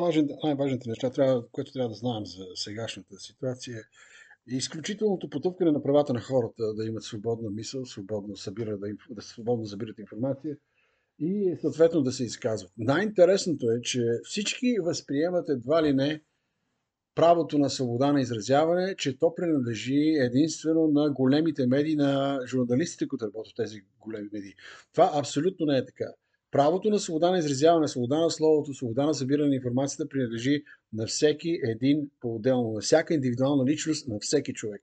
от най-важните неща, трябва, което трябва да знаем за сегашната ситуация, е изключителното потъпкане на правата на хората да имат свободна мисъл, свободно, събира, да, да свободно събират информация и съответно да се изказват. Най-интересното е, че всички възприемат едва ли не правото на свобода на изразяване, че то принадлежи единствено на големите медии, на журналистите, които работят в тези големи медии. Това абсолютно не е така. Правото на свобода на изразяване, свобода на словото, свобода на събиране на информацията принадлежи на всеки един по-отделно, на всяка индивидуална личност, на всеки човек.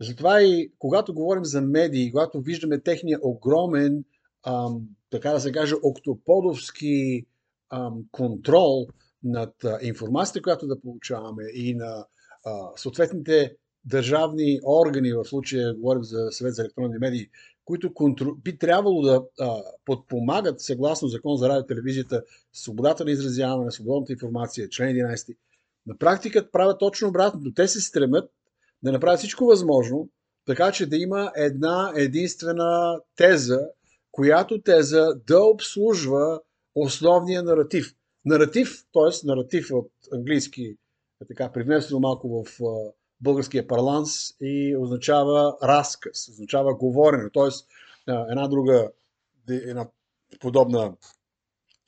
Затова и когато говорим за медии, когато виждаме техния огромен, ам, така да се каже, октоподовски ам, контрол над а, информацията, която да получаваме и на а, съответните държавни органи, в случая говорим за съвет за електронни медии, които контрол... би трябвало да а, подпомагат, съгласно закон за радио и телевизията, свободата на изразяване, свободната информация, член 11, на практика правят точно обратното. Те се стремят да направят всичко възможно, така че да има една единствена теза, която теза да обслужва основния наратив. Наратив, т.е. наратив от английски е така привнесено малко в българския парланс и означава разказ, означава говорене, т.е. една друга, една подобна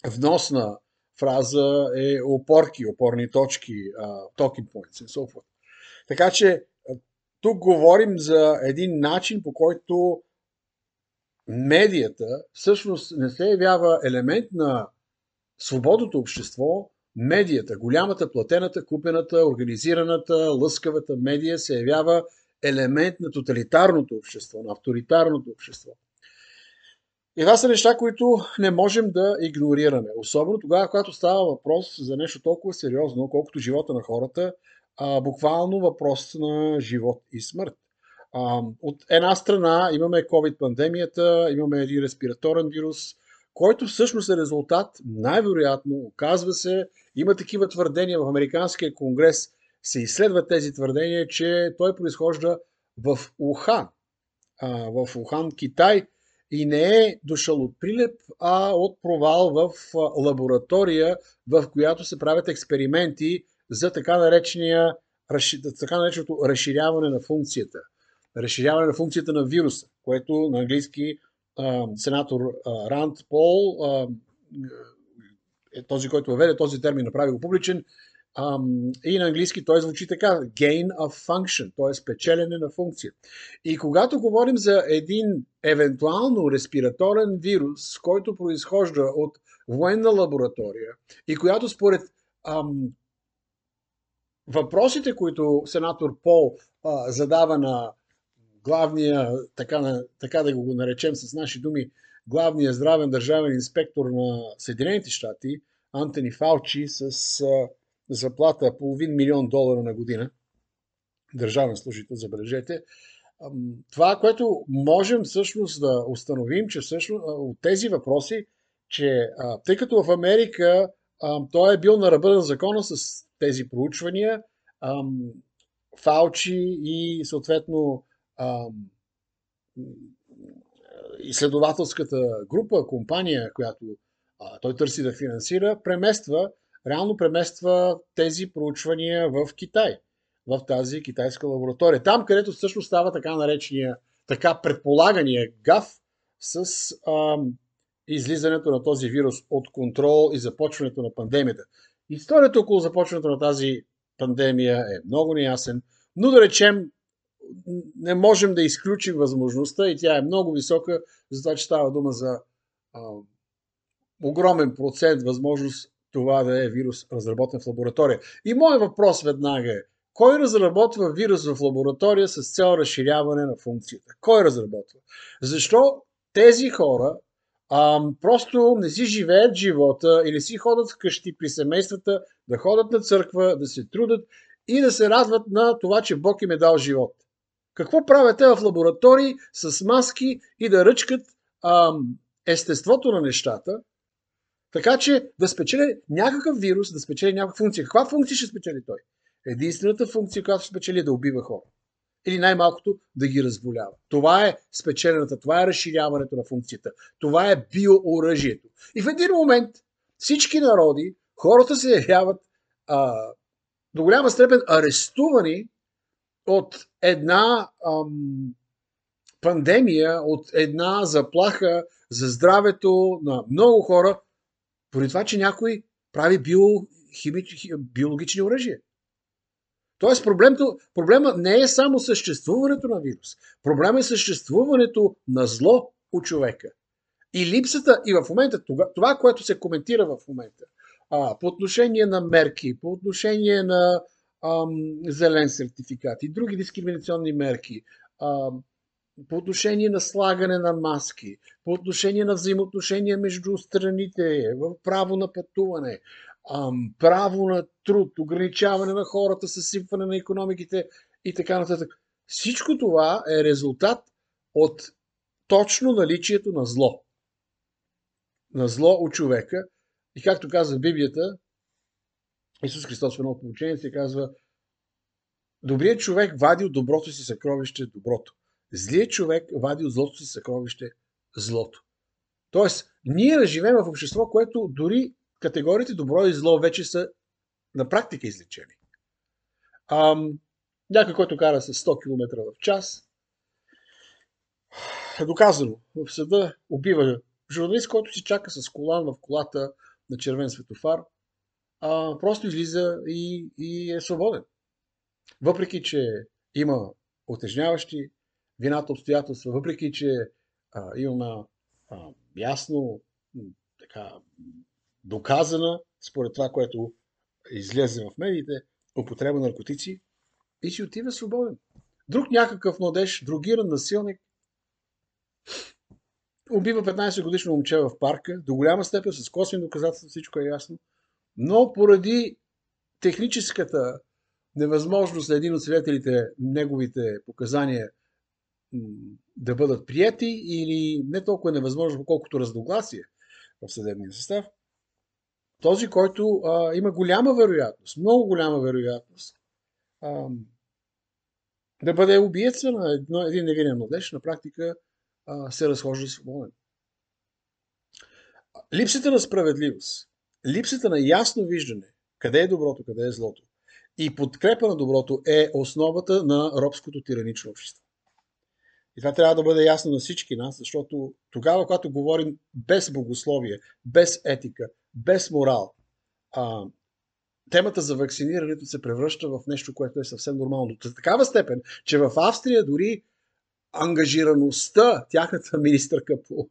вносна фраза е опорки, опорни точки, talking points и so forth. Така че тук говорим за един начин, по който медията всъщност не се явява елемент на свободното общество, медията, голямата, платената, купената, организираната, лъскавата медия се явява елемент на тоталитарното общество, на авторитарното общество. И това са неща, които не можем да игнорираме. Особено тогава, когато става въпрос за нещо толкова сериозно, колкото живота на хората, а, буквално въпрос на живот и смърт. А, от една страна имаме COVID-пандемията, имаме един респираторен вирус, който всъщност е резултат, най-вероятно, оказва се, има такива твърдения в Американския конгрес, се изследват тези твърдения, че той произхожда в Ухан, в Ухан, Китай, и не е дошъл от прилеп, а от провал в лаборатория, в която се правят експерименти за така, наречения, така нареченото разширяване на функцията. Разширяване на функцията на вируса, което на английски сенатор Ранд Пол е този, който въведе този термин, направи го публичен. И на английски той звучи така gain of function, т.е. печелене на функция. И когато говорим за един евентуално респираторен вирус, който произхожда от военна лаборатория и която според ам, въпросите, които сенатор Пол а, задава на главния, така, така да го наречем с наши думи, главния здравен държавен инспектор на Съединените щати, Антони Фаучи, с а, заплата половин милион долара на година, държавен служител, забележете, това, което можем всъщност да установим, че всъщност от тези въпроси, че тъй като в Америка той е бил на ръба на закона с тези проучвания, Фаучи и съответно изследователската група, компания, която а, той търси да финансира, премества, реално премества тези проучвания в Китай, в тази китайска лаборатория. Там, където всъщност става така наречения, така предполагания гаф с а, излизането на този вирус от контрол и започването на пандемията. Историята около започването на тази пандемия е много неясен, но да речем не можем да изключим възможността и тя е много висока, затова че става дума за а, огромен процент възможност това да е вирус разработен в лаборатория. И моят въпрос веднага е, кой разработва вирус в лаборатория с цел разширяване на функцията? Кой разработва? Защо тези хора а, просто не си живеят живота или си ходят вкъщи при семействата, да ходят на църква, да се трудят и да се радват на това, че Бог им е дал живот. Какво правят те в лаборатории с маски и да ръчкат ам, естеството на нещата, така че да спечели някакъв вирус, да спечели някаква функция. Каква функция ще спечели той? Единствената функция, която ще спечели е да убива хора. Или най-малкото да ги разболява. Това е спечелената, това е разширяването на функцията. Това е биооръжието. И в един момент всички народи, хората се явяват а, до голяма степен арестувани от една ам, пандемия, от една заплаха за здравето на много хора, поради това, че някой прави биохимич, биологични оръжия. Тоест проблемто, проблема не е само съществуването на вирус. Проблема е съществуването на зло у човека. И липсата, и в момента, това, това което се коментира в момента, а, по отношение на мерки, по отношение на зелен сертификат и други дискриминационни мерки, по отношение на слагане на маски, по отношение на взаимоотношения между страните, право на пътуване, право на труд, ограничаване на хората, съсипване на економиките и така нататък. Всичко това е резултат от точно наличието на зло. На зло от човека. И както казва Библията, Исус Христос в едно получение се казва Добрият човек вади от доброто си съкровище доброто. Злият човек вади от злото си съкровище злото. Тоест, ние живеем в общество, което дори категориите добро и зло вече са на практика излечени. Ам, някой, който кара с 100 км в час, е доказано. В съда убива журналист, който си чака с колан в колата на червен светофар, а, просто излиза и, и е свободен. Въпреки, че има отежняващи вината обстоятелства, въпреки, че а, има а, ясно така, доказана, според това, което излезе в медиите, употреба на наркотици и си отива свободен. Друг някакъв младеж, другиран насилник, убива 15 годишно момче в парка, до голяма степен с косвени доказателства, всичко е ясно, но поради техническата невъзможност на един от свидетелите, неговите показания да бъдат прияти или не толкова невъзможно, колкото разногласие в съдебния състав, този, който а, има голяма вероятност, много голяма вероятност а, да бъде убиеца на едно, един невинен младеж, на практика а, се разхожда свободен. Липсата на справедливост, липсата на ясно виждане къде е доброто, къде е злото и подкрепа на доброто е основата на робското тиранично общество. И това трябва да бъде ясно на всички нас, защото тогава, когато говорим без богословие, без етика, без морал, а, темата за вакцинирането се превръща в нещо, което е съвсем нормално. До такава степен, че в Австрия дори ангажираността, тяхната министърка по,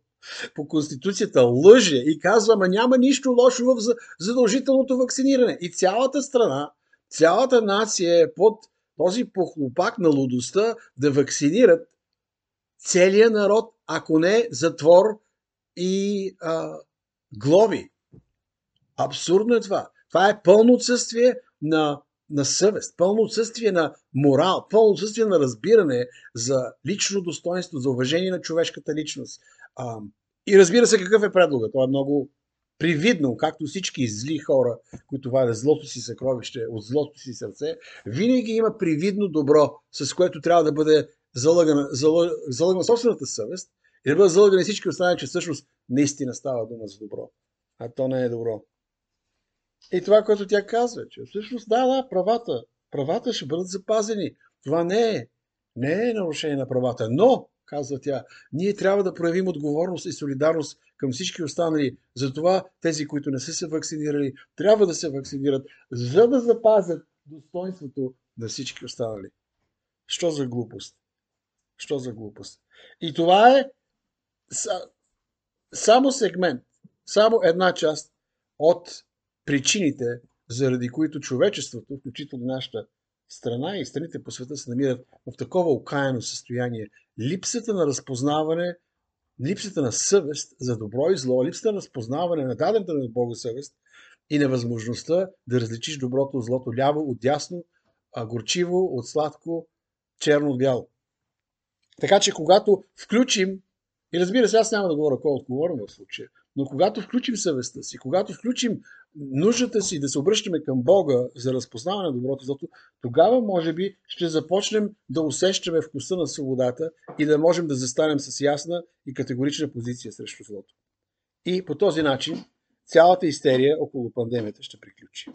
по Конституцията лъже и казва, ма няма нищо лошо в задължителното вакциниране. И цялата страна, цялата нация е под този похлопак на лудостта да вакцинират целия народ, ако не затвор и а, глоби. Абсурдно е това. Това е пълно отсъствие на, на съвест, пълно отсъствие на морал, пълно отсъствие на разбиране за лично достоинство, за уважение на човешката личност. А, и разбира се, какъв е предлога. Това е много привидно, както всички зли хора, които вадят злото си съкровище от злото си сърце, винаги има привидно добро, с което трябва да бъде залъгана, залъгана собствената съвест и да бъдат залъгани всички останали, че всъщност наистина става дума за добро. А то не е добро. И това, което тя казва, че всъщност да, да, правата, правата ще бъдат запазени. Това не е, не е нарушение на правата, но, казва тя, ние трябва да проявим отговорност и солидарност към всички останали. Затова тези, които не са се вакцинирали, трябва да се вакцинират, за да запазят достоинството на всички останали. Що за глупост? Що за глупост? И това е само сегмент, само една част от причините, заради които човечеството, включително нашата страна и страните по света се намират в такова окаяно състояние. Липсата на разпознаване, липсата на съвест за добро и зло, липсата на разпознаване на дадената на Бога съвест и невъзможността да различиш доброто от злото, ляво от дясно, а горчиво от сладко, черно от бяло. Така че когато включим, и разбира се, аз няма да говоря кой отговорен в случая, но когато включим съвестта си, когато включим нуждата си да се обръщаме към Бога за разпознаване на доброто злото, тогава може би ще започнем да усещаме вкуса на свободата и да можем да застанем с ясна и категорична позиция срещу злото. И по този начин цялата истерия около пандемията ще приключи.